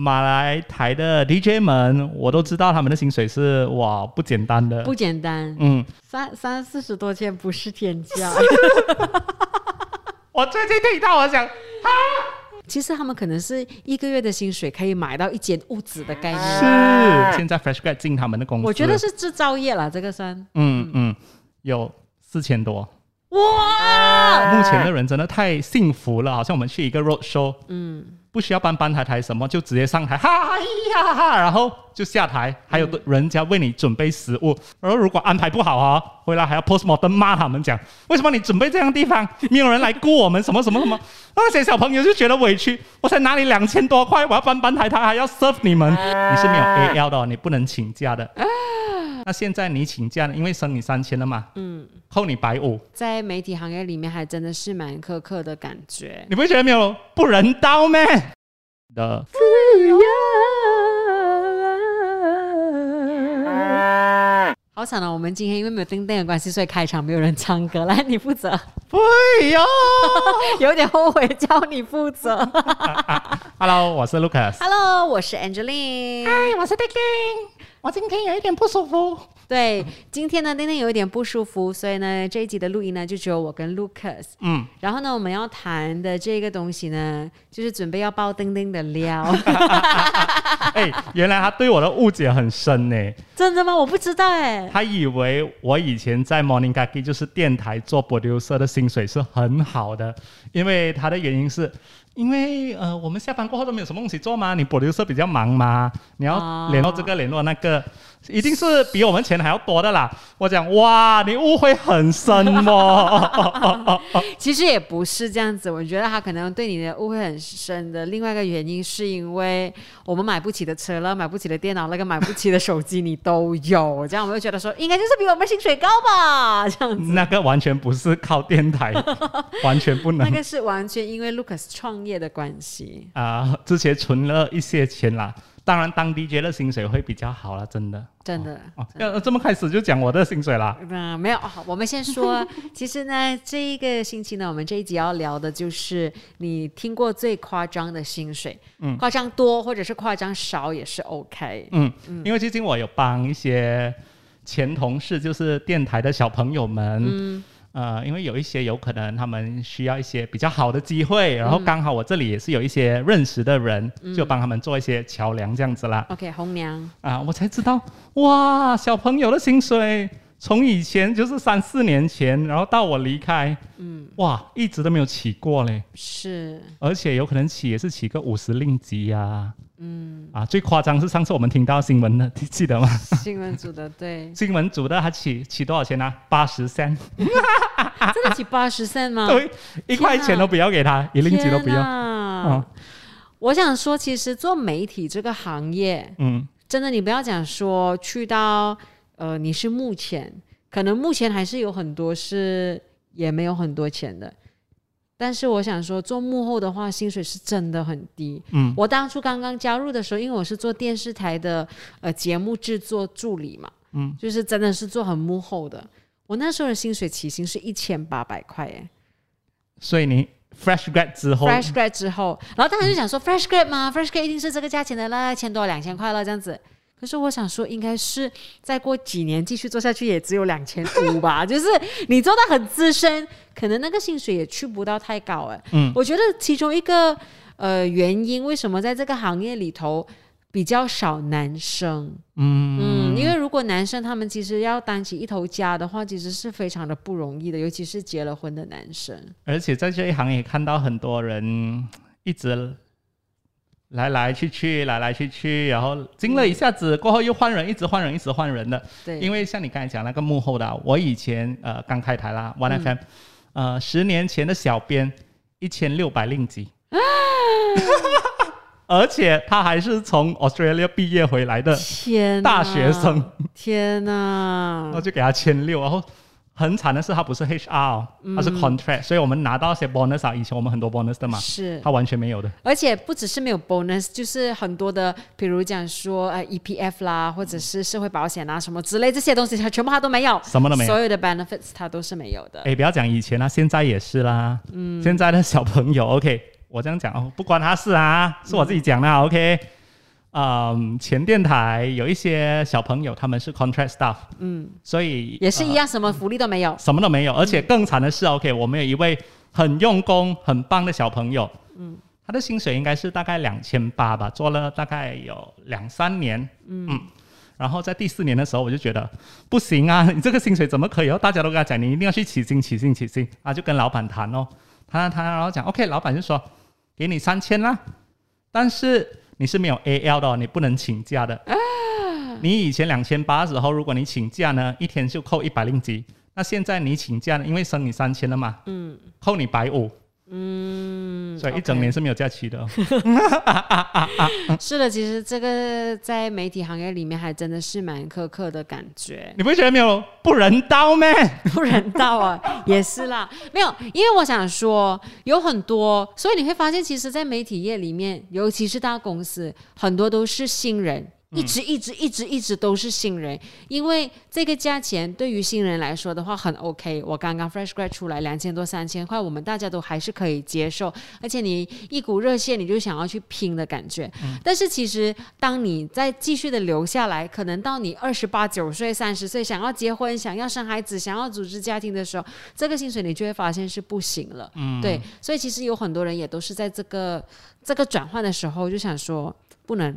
马来台的 DJ 们，我都知道他们的薪水是哇不简单的，不简单，嗯，三三四十多千不是天价。我最近听到我想，其实他们可能是一个月的薪水可以买到一间屋子的概念。是现在 Fresh Grad 进他们的公司，我觉得是制造业啦，这个算。嗯嗯。有四千多。哇，目前的人真的太幸福了，好像我们去一个 road show，嗯，不需要搬搬台台什么，就直接上台，哈呀哈，然后就下台，还有人家为你准备食物，然后如果安排不好啊，回来还要 postmortem 骂他们讲，为什么你准备这样地方，没有人来雇我们，什么什么什么，那些小朋友就觉得委屈，我才拿你两千多块，我要搬搬台台还要 serve 你们，你是没有 A L 的，你不能请假的。那现在你请假了，因为升你三千了嘛，嗯，扣你百五，在媒体行业里面还真的是蛮苛刻的感觉。你不会觉得没有不人道咩？的，好惨啊！我们今天因为没有叮叮的关系，所以开场没有人唱歌，来你负责。对呀。有点后悔叫你负责。Hello，我是 Lucas。Hello，我是 Angeline。嗨，我是丁丁。我今天有一点不舒服。对，今天呢，丁丁有一点不舒服，所以呢，这一集的录音呢，就只有我跟 Lucas。嗯，然后呢，我们要谈的这个东西呢，就是准备要爆丁丁的料。哎，原来他对我的误解很深呢。真的吗？我不知道哎。他以为我以前在 Morning Gagi 就是电台做 producer 的薪水是很好的，因为他的原因是。因为呃，我们下班过后都没有什么东西做嘛，你 producer 比较忙嘛，你要联络这个联络那个，一定是比我们钱还要多的啦。我讲哇，你误会很深哦。其实也不是这样子，我觉得他可能对你的误会很深的另外一个原因，是因为我们买不起的车了，买不起的电脑，那个买不起的手机你都有，这样我们就觉得说，应该就是比我们薪水高吧，这样子。那个完全不是靠电台，完全不能。那个是完全因为 Lucas 创业的关系啊、之前存了一些钱啦。当然，当 DJ 的薪水会比较好了，真的，真的。哦，要这么开始就讲我的薪水啦？嗯，没有，我们先说，其实呢，这一个星期呢，我们这一集要聊的就是你听过最夸张的薪水，嗯，夸张多或者是夸张少也是 OK，嗯嗯，因为最近我有帮一些前同事，就是电台的小朋友们，嗯。呃，因为有一些有可能他们需要一些比较好的机会，然后刚好我这里也是有一些认识的人，就帮他们做一些桥梁这样子啦。OK，红娘啊，我才知道哇，小朋友的薪水从以前就是三四年前，然后到我离开，嗯，哇，一直都没有起过嘞。是，而且有可能起也是起个五十令吉呀。嗯，啊，最夸张是上次我们听到新闻的，记得吗？新闻组的对，新闻组的他起起多少钱啊？八十三，真的起八十三吗？对，一块钱都不要给他，一令吉都不要。嗯，我想说，其实做媒体这个行业，嗯，真的你不要讲说去到呃你是目前，可能目前还是有很多是也没有很多钱的。但是我想说，做幕后的话，薪水是真的很低。嗯，我当初刚刚加入的时候，因为我是做电视台的呃节目制作助理嘛，嗯，就是真的是做很幕后的。我那时候的薪水起薪是一千八百块，耶，所以你 fresh grad 之后，fresh grad 之后，然后大家就想说 fresh grad 吗？fresh grad 一定是这个价钱的啦，一千多两千块了这样子。可是我想说，应该是再过几年继续做下去，也只有两千五吧。就是你做到很资深，可能那个薪水也去不到太高哎。嗯，我觉得其中一个呃原因，为什么在这个行业里头比较少男生？嗯嗯，因为如果男生他们其实要担起一头家的话，其实是非常的不容易的，尤其是结了婚的男生。而且在这一行也看到很多人一直。来来去去，来来去去，然后经了一下子过后又换人，一直换人，一直换人的。对，因为像你刚才讲那个幕后的、啊，我以前呃刚开台啦，One FM，、呃十年前的小编一千六百令吉，而且他还是从 Australia 毕业回来的天大学生，天哪。然后！就给他千六，然后很惨的是它不是 HR，、哦、他是 contract，、所以我们拿到一些 bonus 啊，以前我们很多 bonus 的嘛，是它完全没有的。而且不只是没有 bonus，就是很多的，比如讲说呃 EPF 啦，或者是社会保险啊什么之类这些东西，它全部它都没有，什么都没有所有的 benefits 它都是没有的。哎，不要讲以前啦，现在也是啦。嗯，现在的小朋友，OK，我这样讲哦，不关他事啊，是我自己讲的、OK。嗯，前电台有一些小朋友他们是 contract staff，嗯，所以呃也是一样，什么福利都没有。什么都没有，而且更惨的是，OK，我们有一位很用功、很棒的小朋友，嗯，他的薪水应该是大概两千八吧，做了大概有两三年，嗯。然后在第四年的时候，我就觉得不行啊，你这个薪水怎么可以？然后大家都跟他讲，你一定要去起薪、起薪、起薪啊，就跟老板谈哦，谈谈谈，然后讲 OK，老板就说给你三千啦，但是你是没有 AL 的、哦，你不能请假的。你以前两千八的时候，如果你请假呢，一天就扣一百令吉。那现在你请假呢，因为升你三千了嘛，嗯，扣你百五，嗯，所以一整年是没有假期的哦。是的，其实这个在媒体行业里面还真的是蛮苛刻的感觉。你不会觉得没有不人道咩？不人道啊，也是啦，没有，因为我想说有很多，所以你会发现，其实，在媒体业里面，尤其是大公司，很多都是新人。一直一直一直一直都是新人，因为这个价钱对于新人来说的话很 OK。我刚刚 fresh grad 出来两千多三千块，我们大家都还是可以接受，而且你一股热血，你就想要去拼的感觉。但是其实当你再继续的留下来，可能到你二十八九岁、三十岁，想要结婚、想要生孩子、想要组织家庭的时候，这个薪水你就会发现是不行了。嗯，对，所以其实有很多人也都是在这个这个转换的时候就想说不能。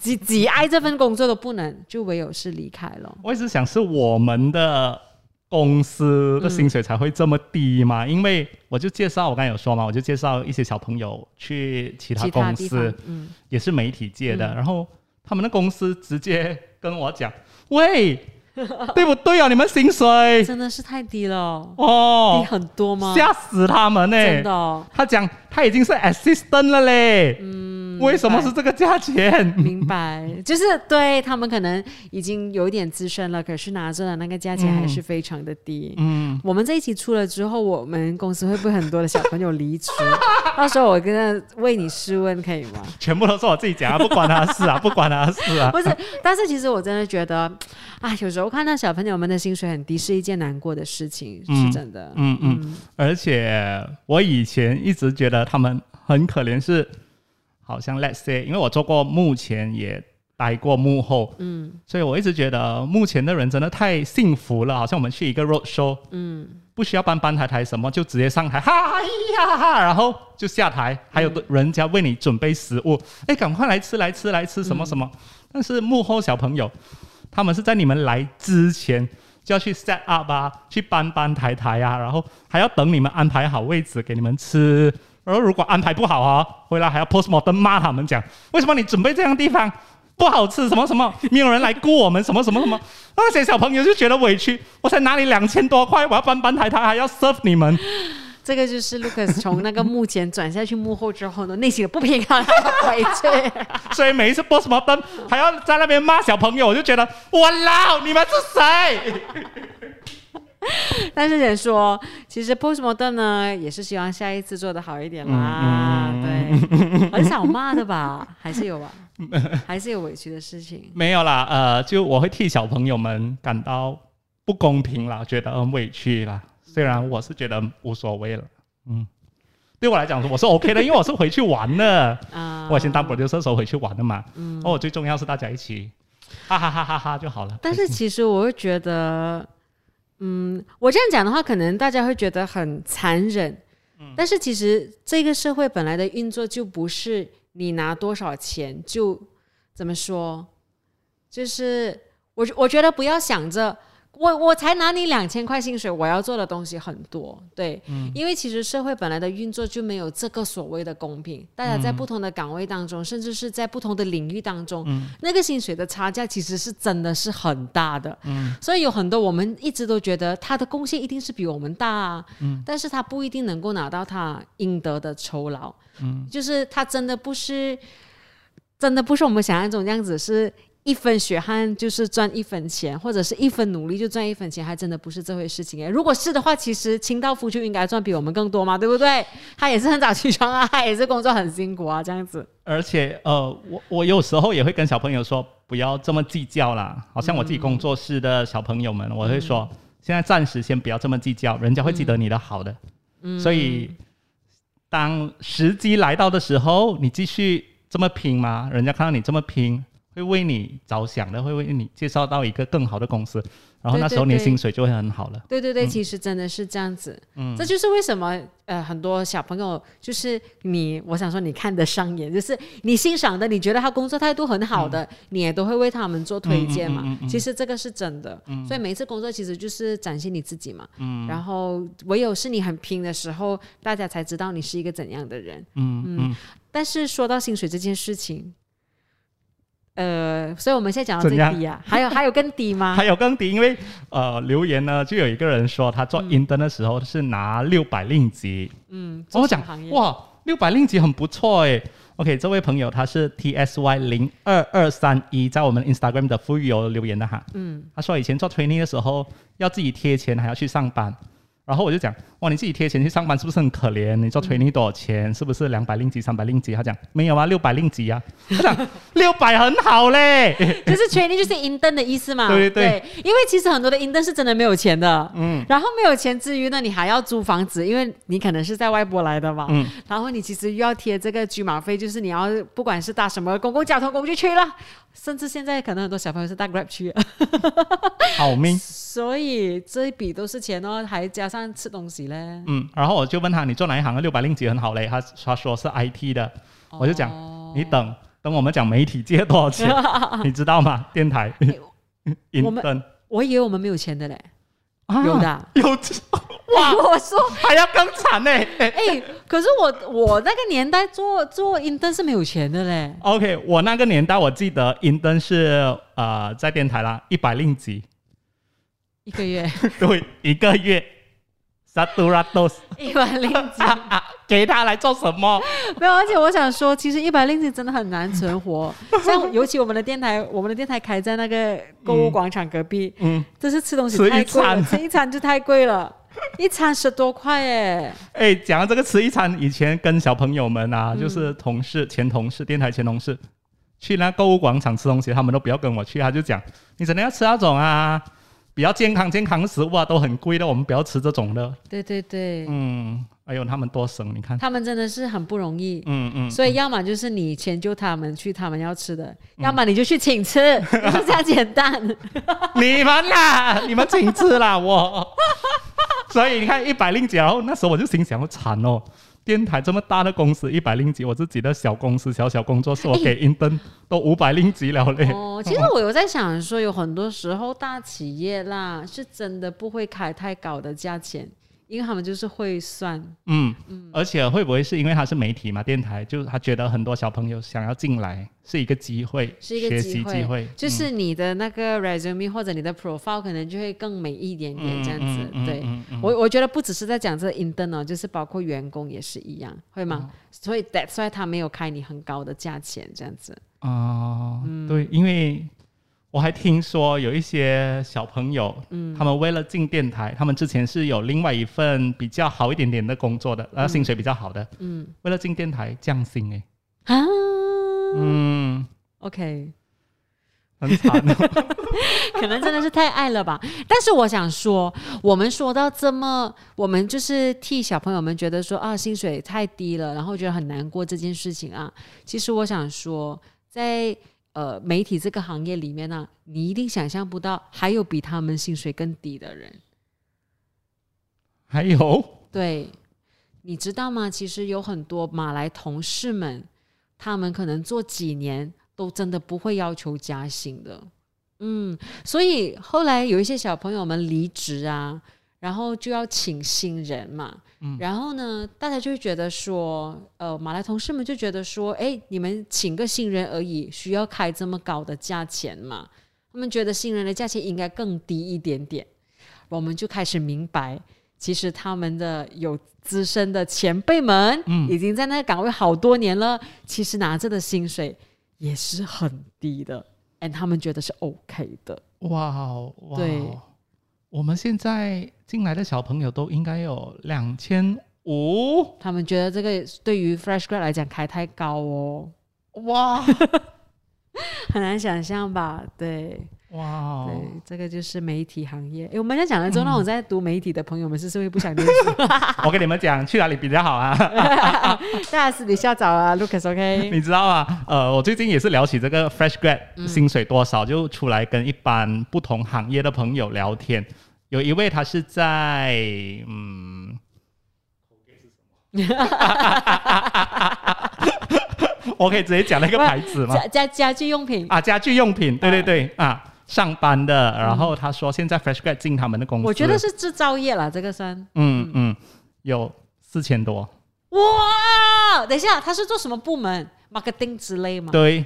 几几爱这份工作都不能，就唯有是离开了。我一直想是我们的公司的薪水才会这么低嘛，因为我就介绍，我刚才有说嘛，我就介绍一些小朋友去其他公司，，嗯，也是媒体界的，然后他们的公司直接跟我讲，喂，对不对啊？你们薪水？真的是太低了。哦，低哦，很多吗？吓死他们呢、真的哦、他讲他已经是 assistant 了嘞，嗯，为什么是这个价钱？明白，就是对他们可能已经有一点资深了，可是拿着的那个价钱还是非常的低。嗯，我们这一期出了之后，我们公司会不会很多的小朋友离职？到时候我跟他为你试问可以吗？全部都是我自己讲啊，不关他的事啊，不关他的事啊。不是，但是其实我真的觉得，啊，有时候看到小朋友们的薪水很低，是一件难过的事情，嗯是真的。嗯嗯，而且我以前一直觉得他们很可怜，是好像 let's say，因为我做过幕前，也待过幕后，嗯，所以我一直觉得幕前的人真的太幸福了，好像我们去一个 road show，嗯，不需要搬搬台台什么，就直接上台，哈呀哈，然后就下台，还有人家为你准备食物，哎，赶快来吃来吃来吃什么什么，但是幕后小朋友，他们是在你们来之前。就要去 set up 啊，去搬搬抬抬啊，然后还要等你们安排好位置给你们吃。然后如果安排不好啊，回来还要 postmortem 骂他们讲，为什么你准备这样的地方不好吃？什么什么，没有人来雇我们，什么什么什么。那些小朋友就觉得委屈，我才拿你两千多块，我要搬搬抬抬，还要 serve 你们。这个就是 Lucas 从那个幕前转下去幕后之后呢，内心的不平衡还要回去。所以每一次 postmortem 还要在那边骂小朋友，我就觉得我老你们是谁？但是人说，其实 postmodern 呢，也是希望下一次做的好一点啦。对，很少骂的吧？还是有吧？还是有委屈的事情。没有啦，呃，就我会替小朋友们感到不公平啦，觉得很委屈啦。虽然我是觉得无所谓了，嗯，对我来讲我是 OK 的，因为我是回去玩的。啊、我以前当 producer 时候回去玩的嘛，嗯，哦，最重要是大家一起哈哈哈哈哈就好了。但是其实我会觉得，嗯，我这样讲的话，可能大家会觉得很残忍。但是其实这个社会本来的运作就不是你拿多少钱就怎么说，就是我我觉得不要想着我我才拿你两千块薪水，我要做的东西很多，对，因为其实社会本来的运作就没有这个所谓的公平，大家在不同的岗位当中，甚至是在不同的领域当中，那个薪水的差价其实是真的是很大的，所以有很多我们一直都觉得他的贡献一定是比我们大啊，但是他不一定能够拿到他应得的酬劳，就是他真的不是，真的不是我们想象中这样子是。一分血汗就是赚一分钱，或者是一分努力就赚一分钱，还真的不是这回事情诶。如果是的话，其实清道夫就应该赚比我们更多嘛，对不对？他也是很早起床啊，他也是工作很辛苦啊，这样子。而且呃，我我有时候也会跟小朋友说，不要这么计较啦。好像我自己工作室的小朋友们，我会说，现在暂时先不要这么计较，人家会记得你的好的。嗯所以当时机来到的时候，你继续这么拼吗？人家看到你这么拼，会为你着想的，会为你介绍到一个更好的公司，然后那时候你的薪水就会很好了。对对对，其实真的是这样子。嗯，这就是为什么呃很多小朋友就是你，我想说你看得上眼，就是你欣赏的，你觉得他工作态度很好的，你也都会为他们做推荐嘛。其实这个是真的，所以每一次工作其实就是展现你自己嘛。嗯，然后唯有是你很拼的时候，大家才知道你是一个怎样的人。嗯嗯，但是说到薪水这件事情。呃，所以我们现在讲到最低啊，还有还有更低吗？还有更低，因为呃留言呢，就有一个人说他做 intern 的时候是拿六百令吉，嗯，我讲哇，六百令吉很不错诶。OK，这位朋友他是 TSY 零二二三一，在我们 Instagram 的富裕有留言的哈。嗯，他说以前做 training 的时候要自己贴钱，还要去上班。然后我就讲，哇，你自己贴钱去上班是不是很可怜？你做 training 多少钱？是不是两百令吉、三百令吉？他讲没有啊，六百令吉啊。他讲六百很好嘞。就是 training 就是 intern 的意思嘛。对对对因为其实很多的 intern 是真的没有钱的。嗯。然后没有钱之余呢，你还要租房子，因为你可能是在外国来的嘛。嗯。然后你其实又要贴这个居马费，就是你要不管是搭什么公共交通工具去了，甚至现在可能很多小朋友是搭 Grab 去，好命。所以这一笔都是钱哦，还加上吃东西嘞。嗯，然后我就问他，你做哪一行的？六百零几很好嘞。他他说是 IT 的，我就讲哦你等等我们讲媒体借多少钱，你知道吗？电台 我们我以为我们没有钱的嘞，啊有的啊有 哇，我说还要更惨呢。哎、可是我我那个年代做做 intern 是没有钱的嘞。OK，我那个年代我记得 intern 是呃在电台啦，一百令吉，一个月对，一个月。Satu ratus 一百令吉，啊啊，给他来做什么？没有，而且我想说，其实一百令吉真的很难存活。像尤其我们的电台，我们的电台开在那个购物广场隔壁，嗯，这是吃东西太贵了，餐吃一餐就太贵了，一餐十多块哎。哎，讲到这个吃一餐，以前跟小朋友们啊，嗯就是同事、前同事、电台前同事，去那购物广场吃东西，他们都不要跟我去，他就讲你真的要吃那种啊，比较健康健康的食物啊，都很贵的，我们不要吃这种的。对对对，嗯，哎呦，他们多省，你看，他们真的是很不容易。嗯嗯，所以，要么就是你迁就他们去他们要吃的，要么你就去请吃，就是这样简单。你们啦，你们请吃啦，我。所以你看一百零九，然后那时候我就心想，我惨哦，电台这么大的公司一百零几，我自己的小公司小小工作室，我给 intern 都五百零几了嘞。哦，其实我有在想说，有很多时候大企业啦，是真的不会开太高的价钱，因为他们就是会算。嗯，而且会不会是因为他是媒体嘛，电台，就是他觉得很多小朋友想要进来是一个机会，是一个学机会习机会，就是你的那个 resume 或者你的 profile 可能就会更美一点点这样子。对，我我觉得不只是在讲这个 intern 哦，就是包括员工也是一样，会吗？哦所以 that's why 他没有开你很高的价钱这样子。哦，嗯对，因为我还听说有一些小朋友，嗯。他们为了进电台，他们之前是有另外一份比较好一点点的工作的，薪水比较好的，嗯。为了进电台降薪哎，啊、嗯，OK，很惨。哦，可能真的是太爱了吧。但是我想说，我们说到这么，我们就是替小朋友们觉得说啊，薪水太低了，然后觉得很难过这件事情啊。其实我想说，在呃媒体这个行业里面呢、你一定想象不到还有比他们薪水更低的人。还有，对，你知道吗？其实有很多马来同事们，他们可能做几年都真的不会要求加薪的。嗯，所以后来有一些小朋友们离职啊，然后就要请新人嘛。然后呢，大家就会觉得说，呃，马来同事们就觉得说，哎，你们请个新人而已，需要开这么高的价钱嘛？他们觉得新人的价钱应该更低一点点。我们就开始明白，其实他们的有资深的前辈们，嗯已经在那个岗位好多年了，其实拿着的薪水也是很低的，and 他们觉得是 OK 的。哇哦对，我们现在进来的小朋友都应该有两千五，他们觉得这个对于 fresh grad 来讲开太高哦，哇，很难想象吧？对，哇哦，对，这个就是媒体行业。诶，我们在讲了之后，那我在读媒体的朋友们是不是会不想念书？我跟你们讲，去哪里比较好啊？大家私底下找啊，Lucas，OK？你知道吗？呃，我最近也是聊起这个 fresh grad 薪水多少，就出来跟一般不同行业的朋友聊天。有一位他是在嗯，我可以直接讲那个牌子吗？家家家居用品，啊，家具用品，对对对啊，上班的。然后他说现在 fresh grad 进他们的公司，我觉得是制造业啦，这个算。嗯嗯，有四千多，哇，等一下，他是做什么部门？marketing 之类吗？对，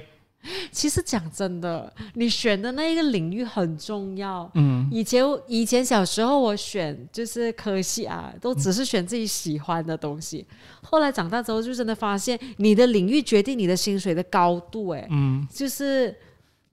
其实讲真的，你选的那一个领域很重要。嗯，以前以前小时候我选就是科系啊，都只是选自己喜欢的东西。后来长大之后，就真的发现你的领域决定你的薪水的高度、哎，嗯就是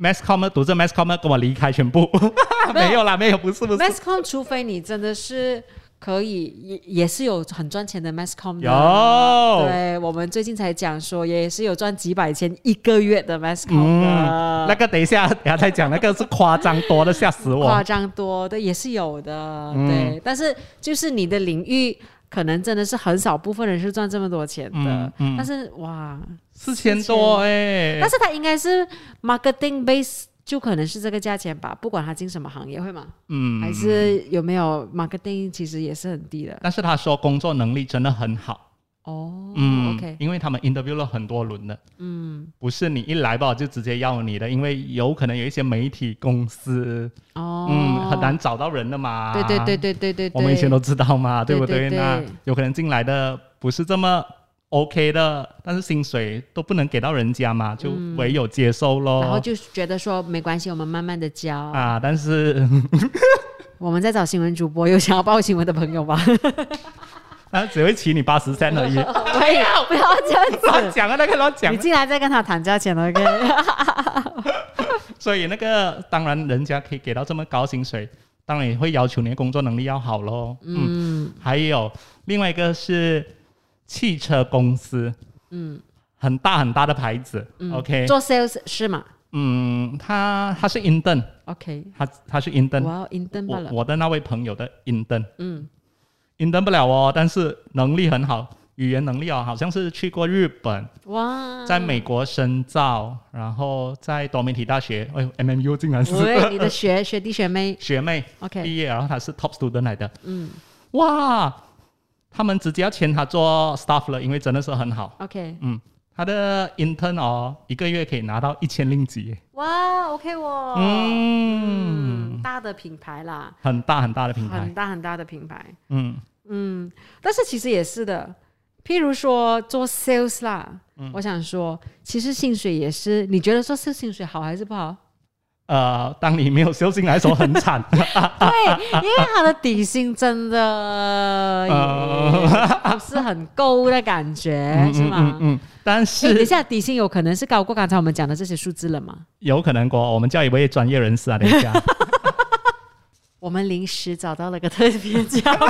，mass com 读这 mass com 跟我离开全部，没有啦，没有，不是不是，masscom，除非你真的是可以，也也是有很赚钱的 masscom 的。有，对，我们最近才讲说，也是有赚几百千一个月的 masscom 嗯，的，那个等一下，等下再讲，那个是夸张多的，吓死我夸。张多的也是有的，嗯对。但是就是你的领域，可能真的是很少部分人是赚这么多钱的。嗯嗯但是哇，四千多哎、但是他应该是 marketing base，就可能是这个价钱吧，不管他进什么行业，会吗？嗯，还是有没有 marketing 其实也是很低的。但是他说工作能力真的很好，哦，嗯 o k 因为他们 interview 了很多轮的，嗯，不是你一来吧就直接要你的，因为有可能有一些媒体公司，哦，嗯，很难找到人的嘛。对对对对对对对，我们以前都知道嘛，对不对对对。那有可能进来的不是这么 OK 的，但是薪水都不能给到人家嘛，就唯有接受咯。然后就觉得说没关系，我们慢慢的教。啊，但是 我们在找新闻主播，有想要报新闻的朋友吗？那只会起你八十三而已。不要不要这样子，乱讲啊，那个乱讲你。进来再跟他谈价钱，OK？所以那个当然人家可以给到这么高薪水，当然也会要求你的工作能力要好咯。嗯，嗯还有另外一个是汽车公司，嗯，很大很大的牌子。嗯。OK，嗯做 sales 是吗？嗯，他他是 intern，？OK，他他是 intern，我要 intern 不了。我我的那位朋友的 intern。嗯。intern 不了哦，但是能力很好，语言能力哦，好像是去过日本，哇，在美国深造，然后在多媒体大学，哎呦，MMU 竟然是。喂，你的学学弟学妹。学妹，OK，毕业，然后他是 top student 来的，嗯。哇，他们直接要签他做 staff 了，因为真的是很好，，OK，嗯，他的 intern 哦，一个月可以拿到一千令吉，哇，OK 我，嗯，嗯，大的品牌啦，很大很大的品牌。很，大很大的品牌，嗯，嗯，但是其实也是的，譬如说做 sales 啦，嗯。我想说，其实薪水也是，你觉得做 sales 薪水好还是不好？呃，当你没有修进来的时候很惨，对，因为他的底薪真的 不是很够的感觉，嗯是吗？嗯嗯，但是，等一是下，底薪有可能是高过刚才我们讲的这些数字了吗？有可能过，我们叫一位专业人士啊，等一下。我们临时找到了个特别嘉宾，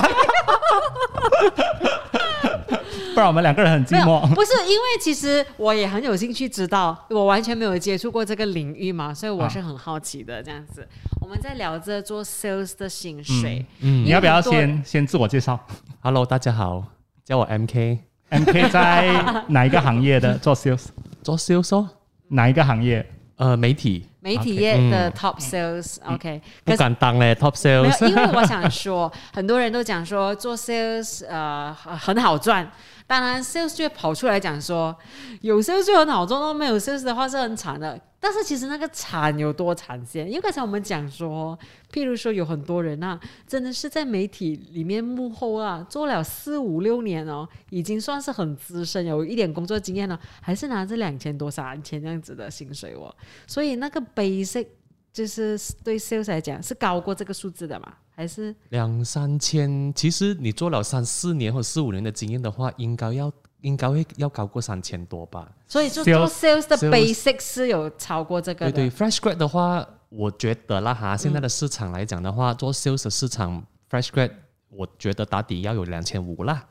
不然我们两个人很寂，寞。不是因为其实我也很有兴趣知道，我完全没有接触过这个领域嘛，所以我是很好奇的。这样子，我们在聊着做 sales 的薪水，嗯你要不要先先自我介绍？Hello，大家好，叫我 MK，？MK 在哪一个行业的？做 sales？做 sales 哦，哪一个行业？呃，媒体。媒体业的嗯。top sales，OK，、不敢当嘞，Top Sales，因为我想说，很多人都讲说做 sales 呃很很好赚，当然 sales 就会跑出来讲说，有 sales 就很好赚，那没有 sales 的话是很惨的。但是其实那个惨有多惨先？因为刚才我们讲说，譬如说有很多人啊，真的是在媒体里面幕后啊做了四五六年哦，已经算是很资深，有一点工作经验了，还是拿着两千多三千这样子的薪水哦。所以那个 basic 就是对 sales 来讲是高过这个数字的嘛？还是？两三千，其实你做了三四年或四五年的经验的话，应该要应该会要高过三千多吧？所以就做 sales 的 basic 是有超过这个的。对对，Fresh Grad 的话，我觉得啦哈，现在的市场来讲的话，做 sales 的市场 Fresh Grad，我觉得打底要有两千五啦，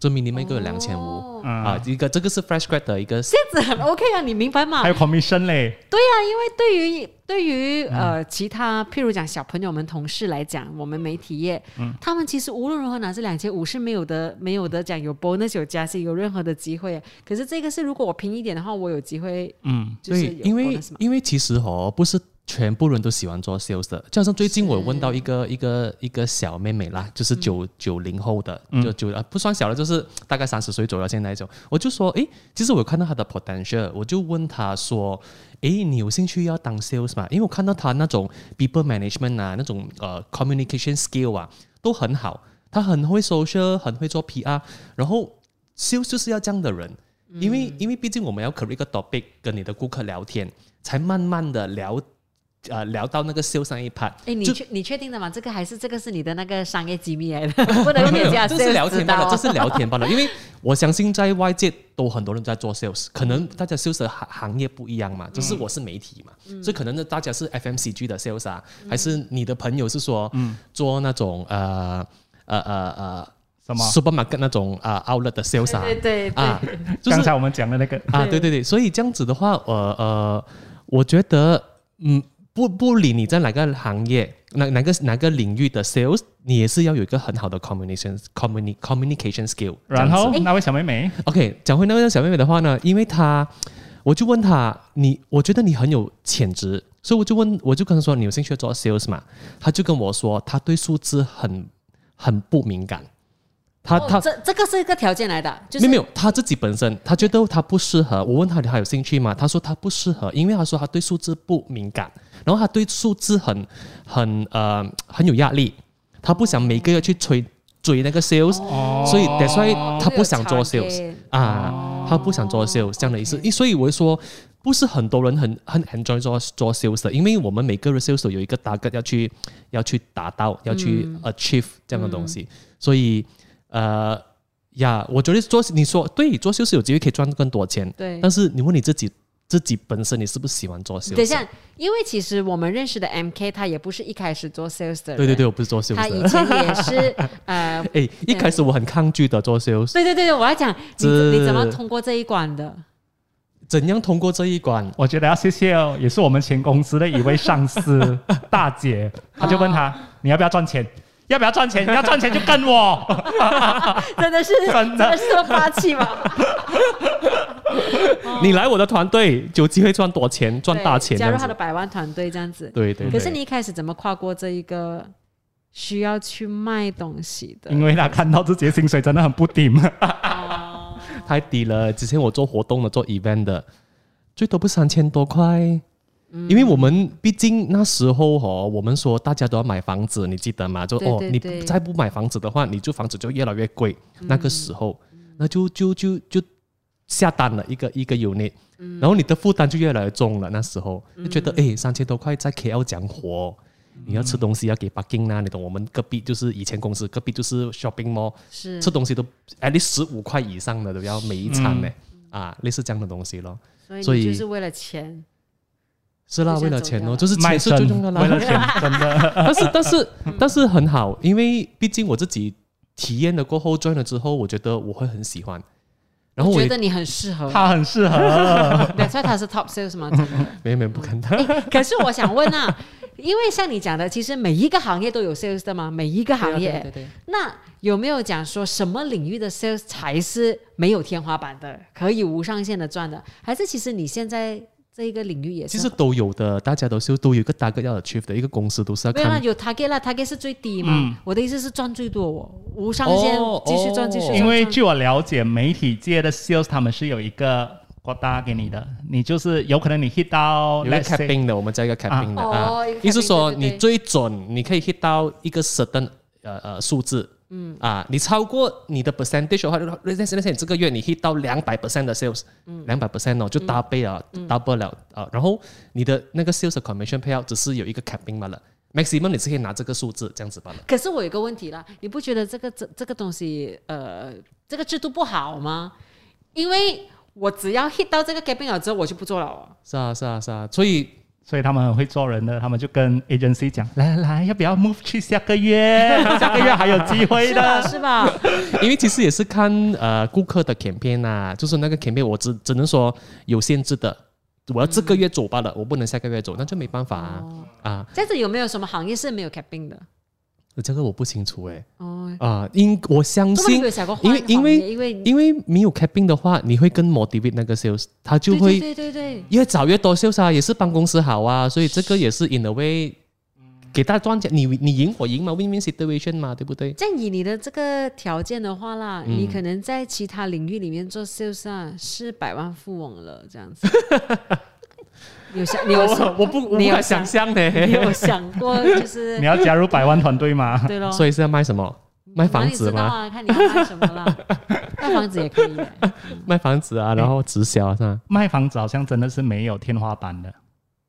就 minimum 一个有两千五。啊，一个这个是 Fresh Grad 的一个这样子很 OK 啊，你明白吗？还有 commission 嘞，对啊，因为对于对于呃其他，譬如讲小朋友们、同事来讲，我们媒体业，嗯他们其实无论如何拿这两千五是没有的，没有的讲有 bonus 有加薪有任何的机会。可是这个是如果我拼一点的话，我有机会，嗯，就是对，因为因为其实哦，不是全部人都喜欢做 sales 的。就好像最近我有问到一个一个一个小妹妹啦，就是九九零后的，就九啊不算小了，就是大概三十岁左右现在那种。我就说，诶，其实我有看到她的 potential，我就问她说，诶，你有兴趣要当 sales 吗？因为我看到他那种 people management 啊，那种呃 communication skill 啊，都很好，他很会 social，很会做 PR，然后 sales 就是要这样的人。因为因为毕竟我们要 create 一个 topic 跟你的顾客聊天，才慢慢的聊，呃，聊到那个 sales 那一 part。哎，你确你确定的吗？这个还是这个是你的那个商业机密来的，不能没有给家这是聊天罢了，这是是聊天罢了。因为我相信在外界都很多人在做 sales，可能大家 sales 的行行业不一样嘛，就是我是媒体嘛，所以可能呢大家是 FMCG 的 sales 啊，还是你的朋友是说做那种呃呃呃呃什么？supermarket 那种啊 outlet 的 sales 啊。对对对。啊，就是刚才我们讲的那个，啊，对对对对，所以这样子的话，呃呃，我觉得，嗯，不不理你在哪个行业、哪哪个哪个领域的 sales，你也是要有一个很好的 communication communi communication skill。然后那位小妹妹，OK，讲回那位小妹妹的话呢，因为她，我就问她，你，我觉得你很有潜质，所以我就问，我就跟她说，你有兴趣做 sales 嘛？她就跟我说，她对数字很很不敏感，她她哦这这个是一个条件来的，就是没有没有，他自己本身他觉得他不适合。我问他你还有兴趣吗？他说他不适合，因为他说他对数字不敏感，然后他对数字很很呃很有压力，他不想每个月去追追那个 sales，、哦所以 that's why 他不想做 sales 啊，他不想做 sales 这样的意思。所以我就说。不是很多人很很 enjoy 做做 sales 的，因为我们每个人 sales 有一个 target 要去要去达到，要去 achieve 这样的东西，所以呃呀，我觉得做你说对，做 sales 有机会可以赚更多钱，对但是你问你自己，自己本身你是不是喜欢做 sales？等一下，因为其实我们认识的 MK 他也不是一开始做 sales 的人，对对对，我不是做他 sales 的。以前也是 呃，哎，一开始我很抗拒的做 sales，对对对对，我要讲你你怎么通过这一关的？怎样通过这一关？我觉得要谢谢哦，也是我们前公司的一位上司 大姐，她就问他你要不要赚钱？要不要赚钱？你要赚钱就跟我。真的是 真的是这么霸气吗？你来我的团队就有机会赚多钱，赚大钱加入。他的百万团队这样子。对对对。可是你一开始怎么跨过这一个需要去卖东西的？因为他看到自己的薪水真的很不低嘛。哦，太低了。之前我做活动的，做 event 的，最多不三千多块。嗯因为我们毕竟那时候哦，我们说大家都要买房子，你记得吗？就对哦，你再不买房子的话，你就房子就越来越贵。嗯那个时候，那就就就就下单了一个一个 unit，、然后嗯你的负担就越来越重了。那时候就觉得，哎、三千多块在 KL 讲活。你要吃东西要给 parking 啊，你懂？我们隔壁就是以前公司隔壁就是 shopping mall，是吃东西都 at least 十五块以上的都要每一餐呢、啊，类似这样的东西咯。所以就是为了钱，是啦，为了钱哦，就是钱是最重要的啦。为了钱，真的。但是但是但是很好，因为毕竟我自己体验了过后，join 了之后，我觉得我会很喜欢。然后我我觉得你很适合。他很适合。对，所以他是 top sales 吗？真的。没有没有不看他，可是我想问啊，因为像你讲的，其实每一个行业都有 sales 的嘛，每一个行业。对对对那有没有讲说什么领域的 sales 才是没有天花板的，可以无上限的赚的？还是其实你现在这一个领域也是其实都有的，大家都是都有一个 target 要 achieve 的，一个公司都是要看。没有啦有 target 啦，target 是最低嘛。嗯我的意思是赚最多我，无上限哦继续赚，哦继续赚。因为据我了解，媒体界的 sales 他们是有一个 quota 大给你的，你就是有可能你 hit 到有一个 capping 的，我们叫一个 capping 的哦啊，意思说你最准，你可以 hit 到一个 certain 呃呃数字，嗯啊，你超过你的 percentage 的话，那那那你这个月你 hit 到两百 percent 的 sales，两百 percent 哦，就 double 了，double 了啊，然后你的那个 sales 的 commission payout 只是有一个 capping 罢了，maximum 你是可以拿这个数字这样子罢了。可是我有个问题啦，你不觉得这个这这个东西呃这个制度不好吗？因为我只要 hit 到这个 capping 了之后，我就不做了哦。是啊，是啊，是啊，所以所以他们很会做人的，他们就跟 agency 讲，来来来，要不要 move 去下个月？下个月还有机会是吧？的。是吧？因为其实也是看呃顾客的 campaign 啊，就是那个 campaign 我只只能说有限制的我要这个月走罢了，我不能下个月走，那就没办法啊、啊！这样子有没有什么行业是没有 capping 的？这个我不清楚哎、哦，啊，因我相信因为因为因为因为没有 capping 的话，你会跟 motivate 那个 sales，他就会对对对越找越多 sales 啊，也是帮公司好啊，所以这个也是 in a way 给大家赚钱，你你赢我赢嘛，win-win situation 嘛，对不对？这样以你的这个条件的话啦，嗯你可能在其他领域里面做 sales 啊，是百万富翁了，这样子。你有想，你有想，我我不我不敢你有想想象的，你有想过就是 你要加入百万团队吗？对咯？所以是要卖什么？卖房子吗？看你要卖什么啦，卖房子也可以耶。卖房子啊，然后直销是吧？卖房子好像真的是没有天花板的，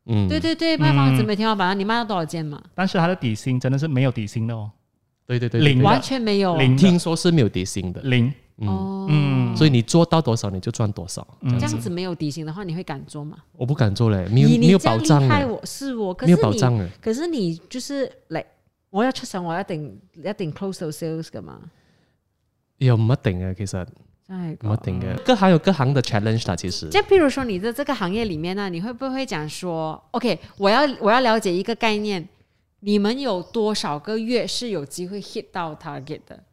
嗯，对对对，卖房子没天花板，你卖到多少件嘛？但是它的底薪真的是没有底薪的哦，对对对，零对完全没有。零听说是没有底薪的，零，嗯，哦，嗯。所以你做到多少你就赚多少，这样子。这样子没有底薪的话，你会敢做吗？我不敢做嘞，没有没有保障厉害，我是我，可没是你有保障的，可是你就是来，我要出手我一定一定 close 到 sales 噶嘛，又唔一定嘅，其实。真係唔一定嘅，各行有各行的 challenge 啦，其實就譬如说你在这个行业里面呢，你会不会讲说，OK，我要我要了解一个概念，你们有多少个月是有机会 hit 到 target 的？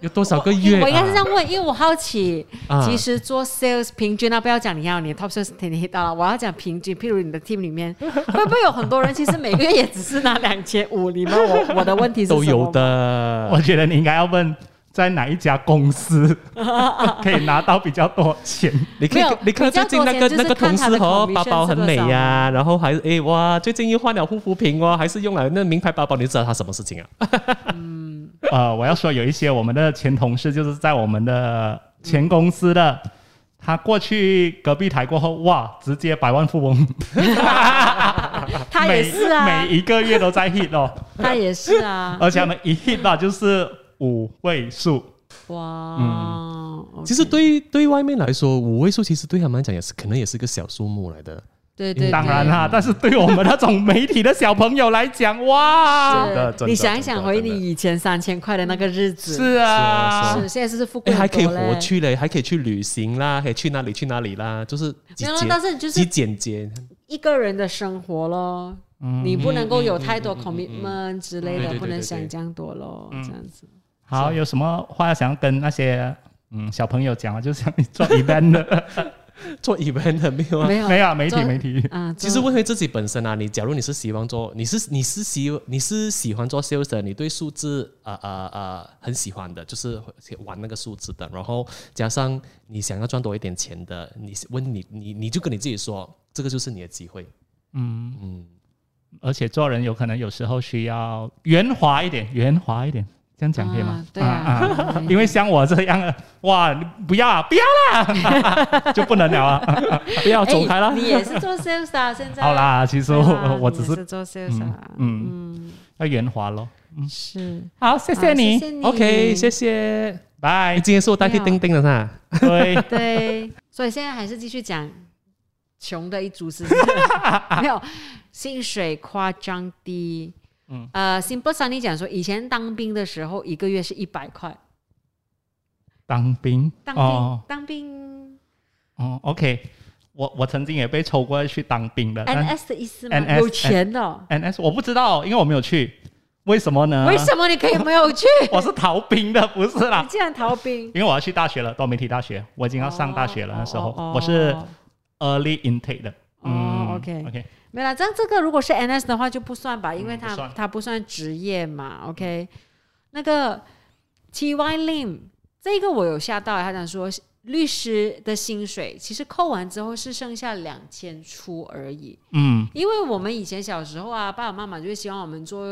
有多少个月我应该是这样问，因为我好奇，啊。其实做 sales 平均啊，不要讲你要你的 top sales 天天 hit 到了，我要讲平均，譬如你的 team 里面，会不会有很多人其实每个月也只是拿两千五？你们我我的问题是都有的，我觉得你应该要問在哪一家公司 可以拿到比较多钱。你可以你看最近那比較多錢個那個就是看他的同事哦，包包很美呀、然后还诶哇，最近又换了护肤品哦，还是用了那名牌包包，你知道他什么事情啊？嗯。呃，我要说有一些我们的前同事就是在我们的前公司的，他过去隔壁台过后，哇，直接百万富翁，他也是啊。每，每一个月都在 hit 哦，他也是啊，而且他们一 hit 到就是五位数，哇，其实对对外面来说，五位数其实对他们来讲也是可能也是个小数目来的。对对，当然啦，但是对我们那种媒体的小朋友来讲，哇，真的真的你想一想，回你以前三千块的那个日子，是啊，是现在是富貴誒，還可以活去嘞，还可以去旅行啦，可以去哪里去哪里啦，就是極沒有但是就是極簡潔。一个人的生活咯，嗯。你不能够有太多 commitment 之类的，不能想这样多咯，这样子。好，有什么话想跟那些嗯小朋友讲啊？就像你做 event 的，做 event 的没有啊？没有。没有啊媒體做媒体，啊，其实问回自己本身啊，你假如你是希望做，你是你是喜你是喜欢做 sales 的，你对数字啊啊啊很喜欢的，就是玩那个数字的，然后加上你想要赚多一点钱的，你问你你你就跟你自己说，这个就是你的机会。嗯，嗯，而且做人有可能有时候需要圆滑一点，圆滑一點，這樣講可以吗啊？對啊 因为像我這樣的，哇，你不要啊，不要啦，就不能了啊。不要走開哎啦。你也是做 sales 啊？现在好啦，其實對啊我我只是是做 sales 啊，嗯嗯，要圆滑咯。是，好，謝好謝你，謝謝你 OK，谢谢。拜你。今天是我代替丁丁的是吧？對，對，所以现在还是继续讲穷的一族是不是沒有薪水夸张低。嗯呃，Simple Sunny 讲说，以前当兵的时候，一个月是一百块。当兵，当兵，哦當兵哦，OK，我我曾经也被抽过去当兵的，，NS 的意思吗？NS 有钱的哦、NS 我不知道，因为我没有去，为什么呢？为什么你可以没有去？我是逃兵的，不是啦你，竟然逃兵？因为我要去大学了，多媒体大学，我已经要上大学了。哦那时候我是 early intake 的。哦，OK OK，没啦，這樣這個如果是 NS 的话就不算吧，因为它、嗯不算它不算职业嘛。OK，那个 TY Lim 这个我有吓到，他讲说律师的薪水其实扣完之后是剩下两千出而已。嗯，因为我们以前小时候啊，爸爸妈妈就會希望我们做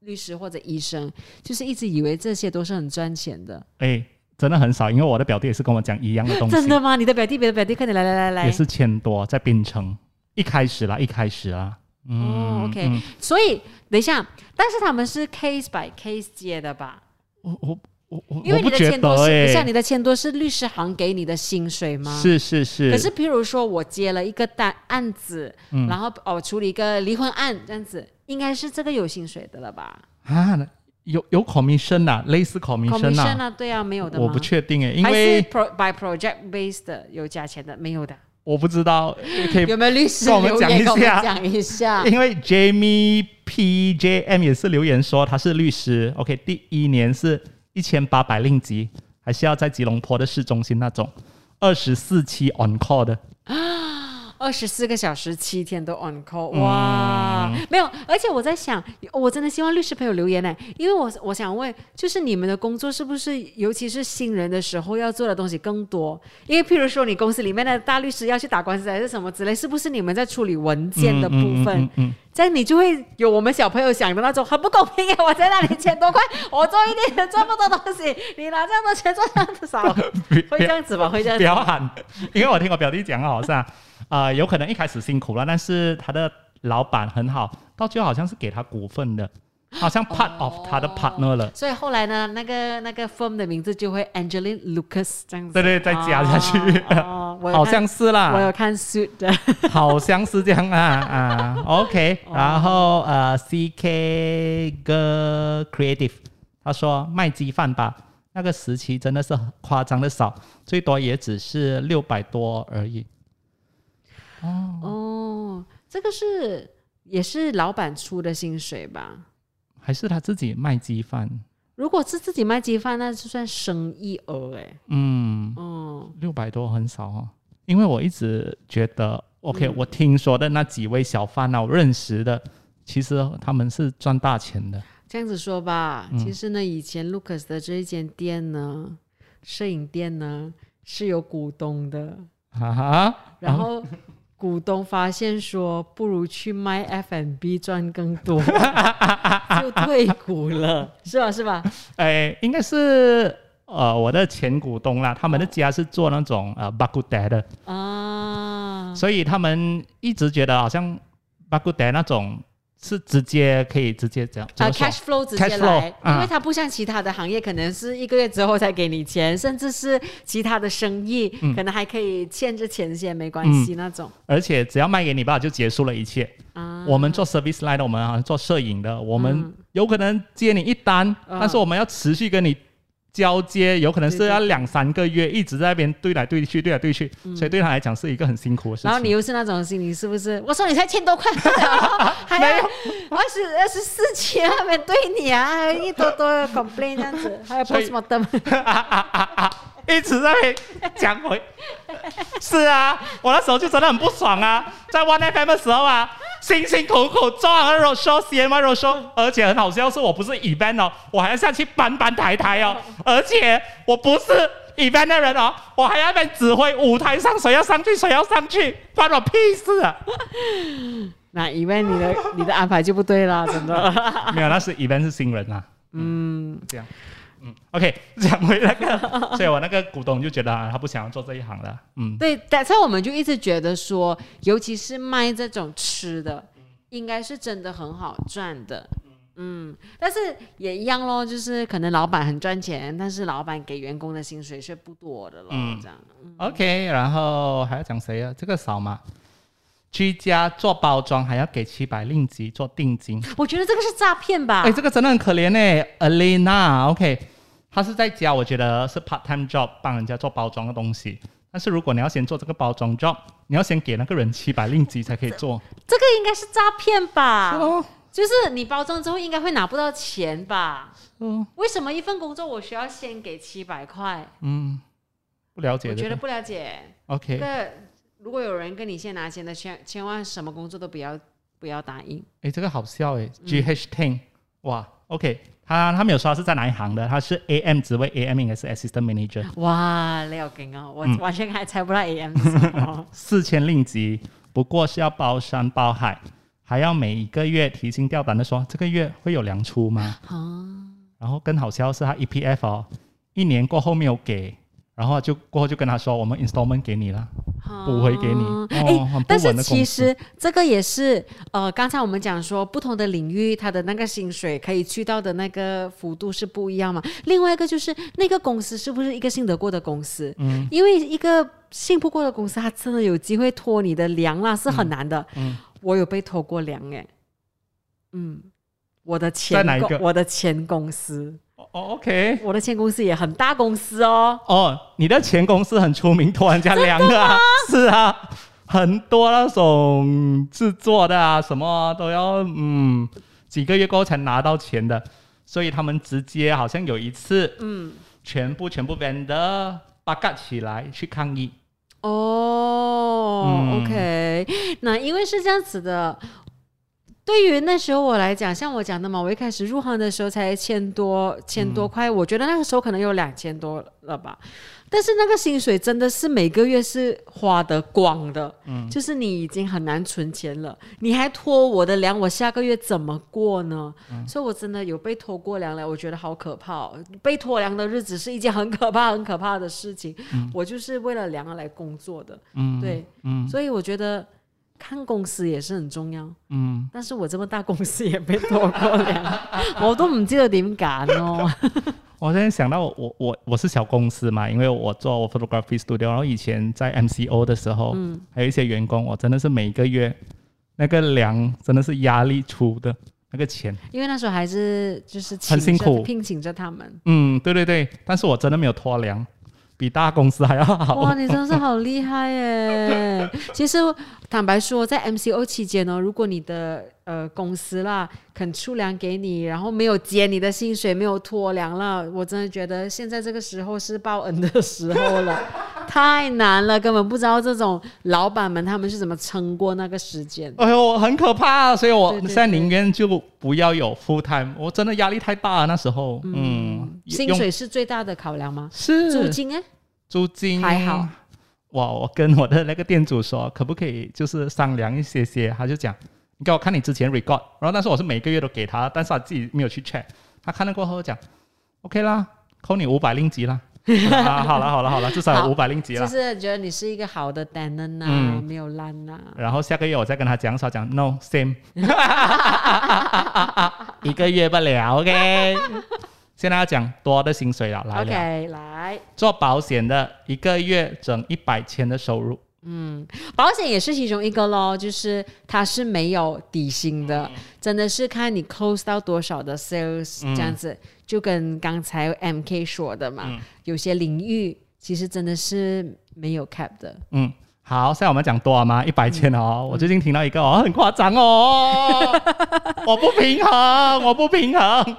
律师或者医生，就是一直以为这些都是很赚钱的。哎，真的很少，因为我的表弟也是跟我讲一样的东西，真的吗？你的表弟，别的表弟，快点来来来来也。是千多，在槟城，一开始啦，一开始啦。嗯哦，OK 嗯所以等一下，但是他们是 case by case 接的吧？我我我我因为你的我不覺得簽多是，像哎，你的钱多是律师行给你的薪水吗？。是是是，可是，譬如说我接了一个单案子，嗯然后哦处理一个离婚案，这样子，应该是这个有薪水的了吧啊，有有 commission 啊，类似 commission 啊，啊，對啊，没有的嗎我不确定诶，因還是 pro by project based 的有加钱的，没有的。我不知道，可以有没有律师跟我们讲一下。讲一下？因为 Jamie P J M 也是留言说他是律师，OK，第一年是一千八百令吉，还是要在吉隆坡的市中心那种。二十四期 on call 的，二十四个小时七天都 on call，嗯哇，没有，而且我在想，我真的希望律师朋友留言呢，因为我我想问，就是你们的工作是不是，尤其是新人的时候要做的东西更多？因为譬如说你公司里面的大律师要去打官司还是什么之类，是不是你们在处理文件的部分？这样你就会有我们小朋友想的那种很不公平耶！我在那里钱多块，我做一点做不多东西，你拿这样多钱做这样子少，嗯 会这样子吧？会这样不子要喊，因为我听我表弟讲好像啊、有可能一开始辛苦了，但是他的老板很好，到最后好像是给他股份的，好像 part of 他的 partner 了。所以后来呢，那个那个 firm 的名字就会 Angeline Lucas 这样子。对对再加下去哦，好像是啦，我有看 Suit 的。好像是这样啊啊，OK，然后呃，CK 哥 Creative 他说卖鸡饭吧，那个时期真的是夸张的少，最多也只是六百多而已。哦，这个是也是老板出的薪水吧？还是他自己卖鸡饭？如果是自己卖鸡饭，那就算生意额哎。嗯，嗯，六百多很少哦，因为我一直觉得，OK，、我听说的那几位小贩啊，我认识的，其实他们是赚大钱的。这样子说吧，嗯其实呢，以前 Lucas 的这一间店呢，摄影店呢是有股东的，哈哈，然后股东发现说，不如去卖 F&B 赚更多，就退股了，是吧？是吧？哎，应该是呃我的前股东啦，他们的家是做那种呃 b a g u d a 的，啊，所以他们一直觉得好像 b a g u d a 那种是直接可以直接这样，怎啊，cash flow 直接 flow，来，啊。因为它不像其他的行业，可能是一个月之后才给你钱，甚至是其他的生意，嗯。可能还可以欠着钱先没关系那种。而且只要卖给你吧，就结束了一切。啊，我们做 service line 的，我们好像做摄影的，我们嗯。有可能接你一单，嗯。但是我们要持续跟你交接，有可能是要两三个月，一直在那边对来对去，对来对去，所以对他来讲是一个很辛苦的事情。嗯然后你又是那种心理，是不是？我说你才千多块，还有。二十二十四千那边对你啊，一多多 complain 这样子，还有 postmortem，一直在讲回，是啊，我那时候就真的很不爽啊，在 One FM 的时候啊，辛辛苦苦做完 road show、CMY road show，而且很好笑是我不是 event 哦，我还要下去搬搬抬抬哦，而且我不是 event 的人哦，我还要在指挥舞台上谁要上去谁要上去，关我屁事啊！那 event 你的你的安排就不对了，真的。没有，那是 event 是新人啊，嗯，这样。嗯，OK，讲回那个，所以我那个股东就觉得、啊、他不想要做这一行了，嗯，对，但所以我们就一直觉得说，尤其是卖这种吃的，应该是真的很好赚的。嗯，但是也一样咯，就是可能老板很赚钱，但是老板给员工的薪水是不多的咯，嗯这样。OK，然后还要讲谁啊？这个少吗？居家做包装还要给七百令吉做定金，我觉得这个是诈骗吧？哎、这个真的很可怜呢。Alina，OK，、她是在家，我觉得是 part time job 帮人家做包装的东西。但是如果你要先做这个包装 job，你要先给那个人七百令吉才可以做。这个应该是诈骗吧？哦，就是你包装之后应该会拿不到钱吧？嗯为什么一份工作我需要先给七百块？嗯，不了解。我觉得不了解。OK，个如果有人跟你先拿钱的，千千万什么工作都不要不要答应。哎，这个好笑嗯哎，GH Ten，哇，OK，他他没有说他是在哪一行的，他是 AM 职位，AM 应该是 Assistant Manager。哇，你好劲啊！我嗯完全还猜不到 AM 是什么。四千令吉，不过是要包山包海，还要每一个月提心吊胆的说这个月会有粮出吗？然后更好笑的是他 EPF 哦，一年过后没有给，然后就过后就跟他说我们 installment 给你了，补回给你。哦，哎、很不但是其司。实这个也是呃，刚才我们讲说不同的领域，它的那个薪水可以去到的那个幅度是不一样嘛。另外一个就是那个公司是不是一个信得过的公司？嗯，因为一个信不过的公司，它真的有机会拖你的粮啦，是很难的。嗯我有被拖过粮哎、嗯，我的前我的前公司。哦，OK，我的前公司也很大公司哦。哦，你的前公司很出名，突然间凉了啊，是啊，很多那种制作的啊，什么都要嗯几个月过后才拿到钱的，所以他们直接好像有一次，嗯，全部全部 vendor 八嘎起来去抗议，哦、嗯。O k 那因为是这样子的。对于那时候我来讲，像我讲的嘛，我一开始入行的时候才千多千多块，我觉得那个时候可能有两千多了吧。但是那个薪水真的是每个月是花得光的，嗯就是你已经很难存钱了，你还拖我的粮，我下个月怎么过呢？所以我真的有被拖过粮了，我觉得好可怕、哦。被拖粮的日子是一件很可怕、很可怕的事情。我就是为了粮而来工作的，嗯，，对，嗯所以我觉得看公司也是很重要。嗯，但是我这么大公司也被拖过粮，我都唔知道點揀咯。我现在想到我我我是小公司嘛，因为我做我 photography studio，然后以前在 MCO 的时候，嗯还有一些员工，我真的是每个月那个粮真的是压力出的那个钱，因为那时候还是就是很辛苦聘请着他们。嗯，对对对，但是我真的没有拖粮，比大公司还要好。哇，你真是好厉害耶！其实坦白说，在 MCO 期间呢，如果你的呃公司啦肯出粮给你，然后没有结你的薪水，没有拖粮了，我真的觉得现在这个时候是报恩的时候了，太难了，根本不知道这种老板们他们是怎么撑过那个时间。哎呦，很可怕，所以我现在宁愿就不要有 full time，我真的压力太大了那时候，嗯，用薪水是最大的考量吗？是租金哎，租金还好。哇，我跟我的那个店主说，可不可以就是商量一些些？他就讲，你给我看你之前 record，然后但是我是每个月都给他，但是他自己没有去 check。他看了过后讲，OK 啦，扣你五百令吉啦。啊，好了好了好了，至少有五百令吉就了。是觉得你是一个好的 tenant 呐、嗯没有烂呐、然后下个月我再跟他讲，少讲 no same，一个月不了，OK。现在要讲多的薪水了，来了。OK，来，做保险的一个月整一百千的收入，嗯保险也是其中一个咯，就是它是没有底薪的，真的是看你 close 到多少的 sales 嗯这样子，就跟刚才 MK 说的嘛，嗯有些领域其实真的是没有 cap 的。嗯。好，现在我们讲多少吗？一百千嗯哦，我最近听到一个哦，很夸张哦，我不平衡，我不平衡。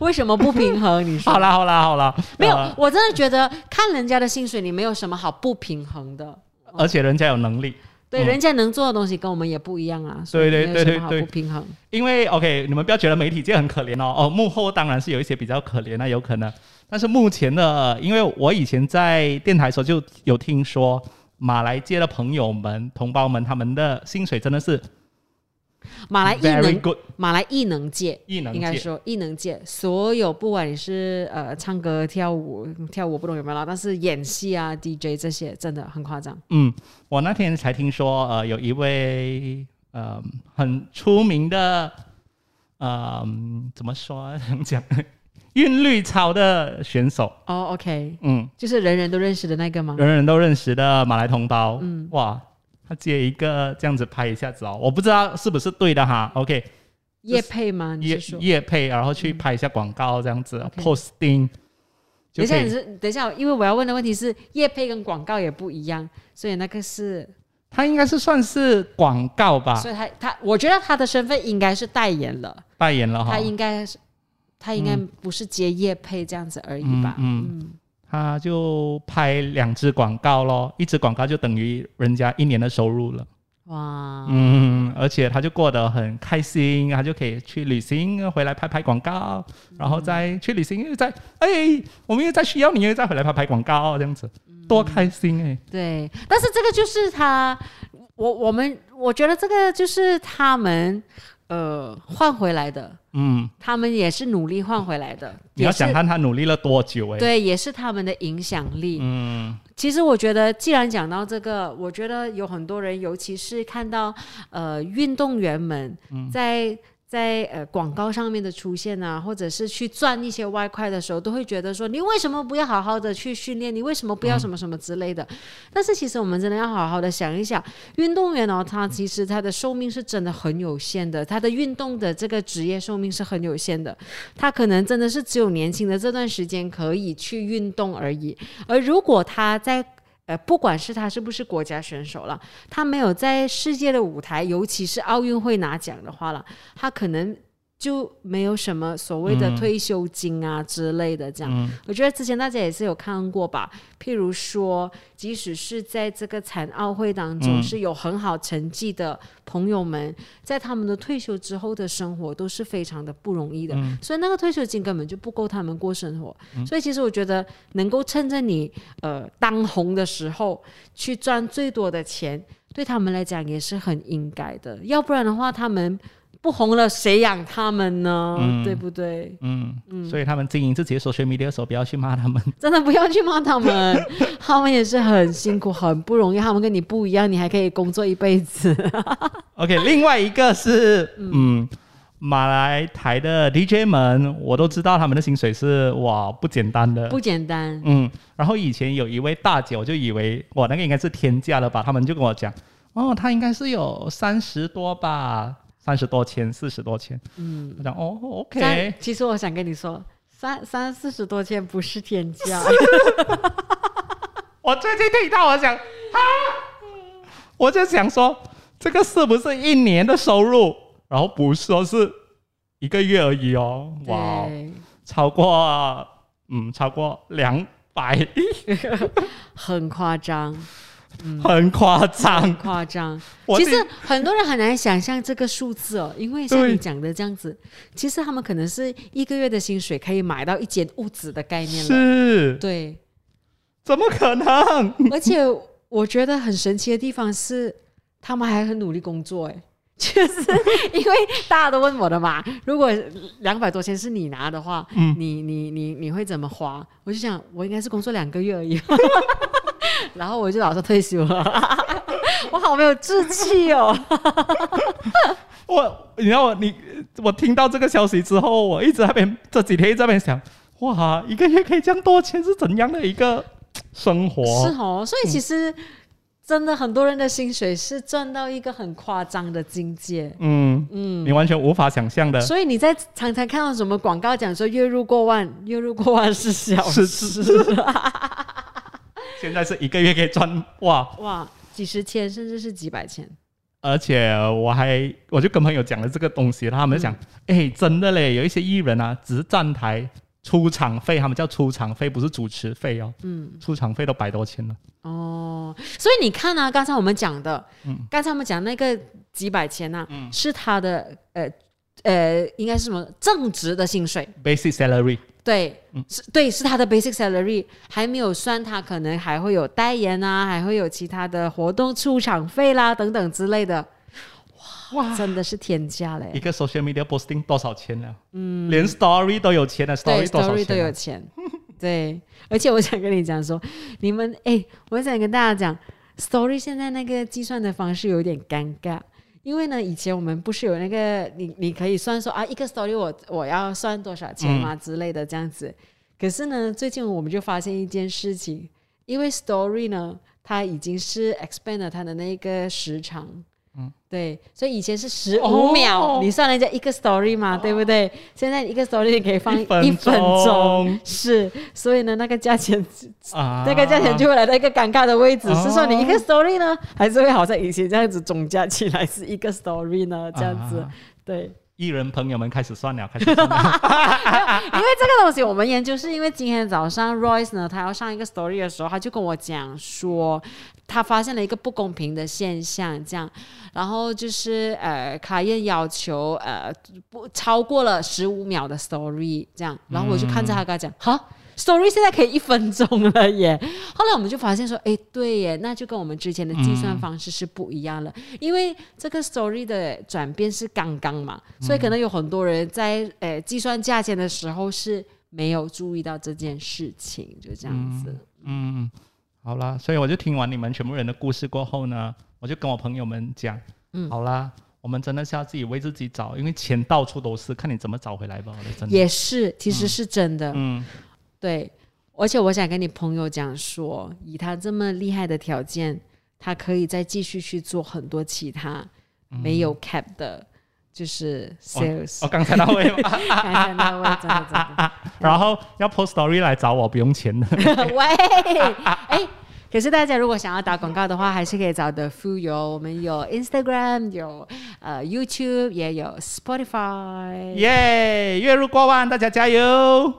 为什么不平衡？你说好啦，好啦，好啦，没有呃？我真的觉得看人家的薪水，你没有什么好不平衡的。而且人家有能力，对，嗯人家能做的东西跟我们也不一样啊，所以对对对对不平衡。因为 OK，你们不要觉得媒体界很可怜哦，哦，幕后当然是有一些比较可怜那有可能，但是目前的，因为我以前在电台的时候就有听说马来界的朋友们、同胞们，他们的薪水真的是马来艺 very 能 good，马来艺能界，艺能界，应该说艺能界，所有不管你是呃唱歌、跳舞、跳舞不懂有没有啦，但是演戏啊、DJ 这些真的很夸张。嗯，我那天才听说，呃，有一位呃很出名的，呃，怎么说怎么 讲，韵律操的选手，哦，OK，嗯，就是人人都认识的那个吗？人人都认识的马来同胞，嗯。哇，他接一个这样子拍一下子哦，我不知道是不是对的哈，OK，叶配吗？叶？叶配，然后去拍一下广告这样子、posting，等一下，你，是等一下，因为我要问的问题是叶配跟广告也不一样，所以那个是，他应该是算是广告吧，所以他他，我觉得他的身份应该是代言了，代言了哈。他，应该是。他应该不是接夜配这样子而已吧？嗯他就拍两支广告咯，一支广告就等于人家一年的收入了。哇，嗯，而且他就过得很开心，他就可以去旅行，回来拍拍广告，然后再去旅行，又再哎，我们又再需要你，又再回来拍拍广告，这样子。多开心哎、对，但是这个就是他，我我们我觉得这个就是他们呃换回来的，嗯，他们也是努力换回来的，你要想看他努力了多久哎、对，也是他们的影响力。嗯。其实我觉得，既然讲到这个，我觉得有很多人，尤其是看到呃运动员们嗯。在在呃广告上面的出现啊，或者是去赚一些外快的时候，都会觉得说你为什么不要好好的去训练？你为什么不要什么什么之类的？但是其实我们真的要好好的想一想，运动员哦，他其实他的寿命是真的很有限的，他的运动的这个职业寿命是很有限的，他可能真的是只有年轻的这段时间可以去运动而已。而如果他在呃，不管是他是不是国家选手了，他没有在世界的舞台，尤其是奥运会拿奖的话了，他可能就没有什么所谓的退休金啊之类的。这样，我觉得之前大家也是有看过吧。譬如说，即使是在这个残奥会当中是有很好成绩的朋友们，在他们的退休之后的生活都是非常的不容易的，所以那个退休金根本就不够他们过生活。所以其实我觉得，能够趁着你呃当红的时候去赚最多的钱，对他们来讲也是很应该的。要不然的话，他们。不红了，谁养他们呢？对不对？嗯嗯，所以他们经营自己的 social media 的时候，不要去骂他们。真的不要去骂他们，他们也是很辛苦、很不容易。他们跟你不一样，你还可以工作一辈子。OK，另外一个是嗯，马来台的 DJ 们，我都知道他们的薪水是哇不简单的，不简单。嗯，然后以前有一位大姐，我就以为哇那个应该是天价了吧？他们就跟我讲，哦，他应该是有三十多吧。三十多千，四十多千，嗯，我讲哦，OK。其实我想跟你说，三三四十多千不是天价。我最近听到，我想啊，我就想说，这个是不是一年的收入？然后不是说是一个月而已哦，哇，超过，嗯，超过两百亿，很夸张。很夸张，夸张。其实很多人很难想象这个数字哦，因为像你讲的这样子，其实他们可能是一个月的薪水可以买到一间屋子的概念了。是，对，怎么可能？而且我觉得很神奇的地方是，他们还很努力工作。哎，就是因为大家都问我的嘛，如果两百多千是你拿的话，嗯，你你你你会怎么花？我就想，我应该是工作两个月而已。然后我就打算退休了，我好没有志气哦。我，你知道我，你我听到这个消息之后，我一直在边这几天一直在边想，哇，一个月可以赚多钱是怎样的一个生活？是哦，所以其实真的很多人的薪水是赚到一个很夸张的境界。嗯嗯，你完全无法想象的。所以你在常常看到什么广告讲说月入过万，月入过万是小事。现在是一个月可以赚哇哇几十千，甚至是几百千。而且我还我就跟朋友讲了这个东西，他们讲，哎，真的嘞，有一些艺人啊，只是站台出场费，他们叫出场费，不是主持费哦。嗯，出场费都百多千了。哦，所以你看啊，刚才我们讲的，嗯，刚才我们讲那个几百千呐，嗯，是他的呃呃，应该是什么正职的薪水，basic salary。对，是，对，是他的 basic salary，还没有算他可能还会有代言啊，还会有其他的活动出场费啦等等之类的。哇，真的是天价嘞！一个 social media posting 多少钱呢？嗯，连 story 都有钱的，story 多少钱？都有钱。对，而且我想跟你讲说，你们哎，我想跟大家讲，story 现在那个计算的方式有点尴尬。因为呢，以前我们不是有那个你你可以算说啊，一个 story 我我要算多少钱嘛之类的这样子。可是呢，最近我们就发现一件事情，因为 story 呢，它已经是 expand 了它的那个时长。嗯，对，所以以前是十五秒，你算人家一个 story 嘛，对不对？现在一个 story 你可以放一分钟，是，所以呢，那个价钱，那个价钱就会来到一个尴尬的位置，是说你一个 story 呢，还是会好像以前这样子总加起来是一个 story 呢？这样子，对。艺人朋友们开始算了，开始算了。因为这个东西我们研究，是因为今天早上 Royce 呢，他要上一个 story 的时候，他就跟我讲说，他发现了一个不公平的现象，这样，然后就是呃，卡宴要求呃不超过了十五秒的 story，这样，然后我就看着他跟他讲，好。Story 现在可以一分钟了耶！后来我们就发现说，哎，对耶，那就跟我们之前的计算方式是不一样了。因为这个 Story 的转变是刚刚嘛，所以可能有很多人在诶计算价钱的时候是没有注意到这件事情，就这样子。嗯，好啦，所以我就听完你们全部人的故事过后呢，我就跟我朋友们讲，嗯，好啦，我们真的是要自己为自己找，因为钱到处都是，看你怎么找回来吧。我的真的，也是，其实是真的，嗯，对。而且我想跟你朋友讲说，以他这么厉害的条件，他可以再继续去做很多其他没有 cap 的，就是 sales。哦，刚才那位吗？刚才那位真的真的。然后要 post story 来找我，不用钱的。喂，哎，可是大家如果想要打广告的话，还是可以找 The Fu 有，我们有 Instagram，有呃 YouTube，也有 Spotify。耶，月入过万，大家加油！